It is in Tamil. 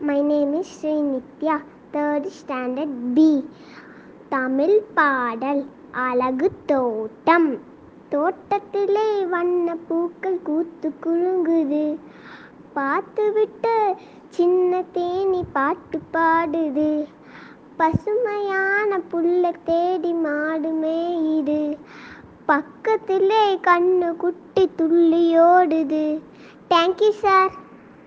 my name is Sri third standard B Tamil பாடல் அழகு தோட்டம் தோட்டத்திலே வண்ண பூக்கள் கூத்து குலுங்குது பார்த்துவிட்டு சின்ன தேனி பாட்டு பாடுது பசுமையான புல்லை தேடி மாடு மேயுது பக்கத்திலே கண்ணு குட்டி துள்ளி ஓடுது தேங்க்யூ சார்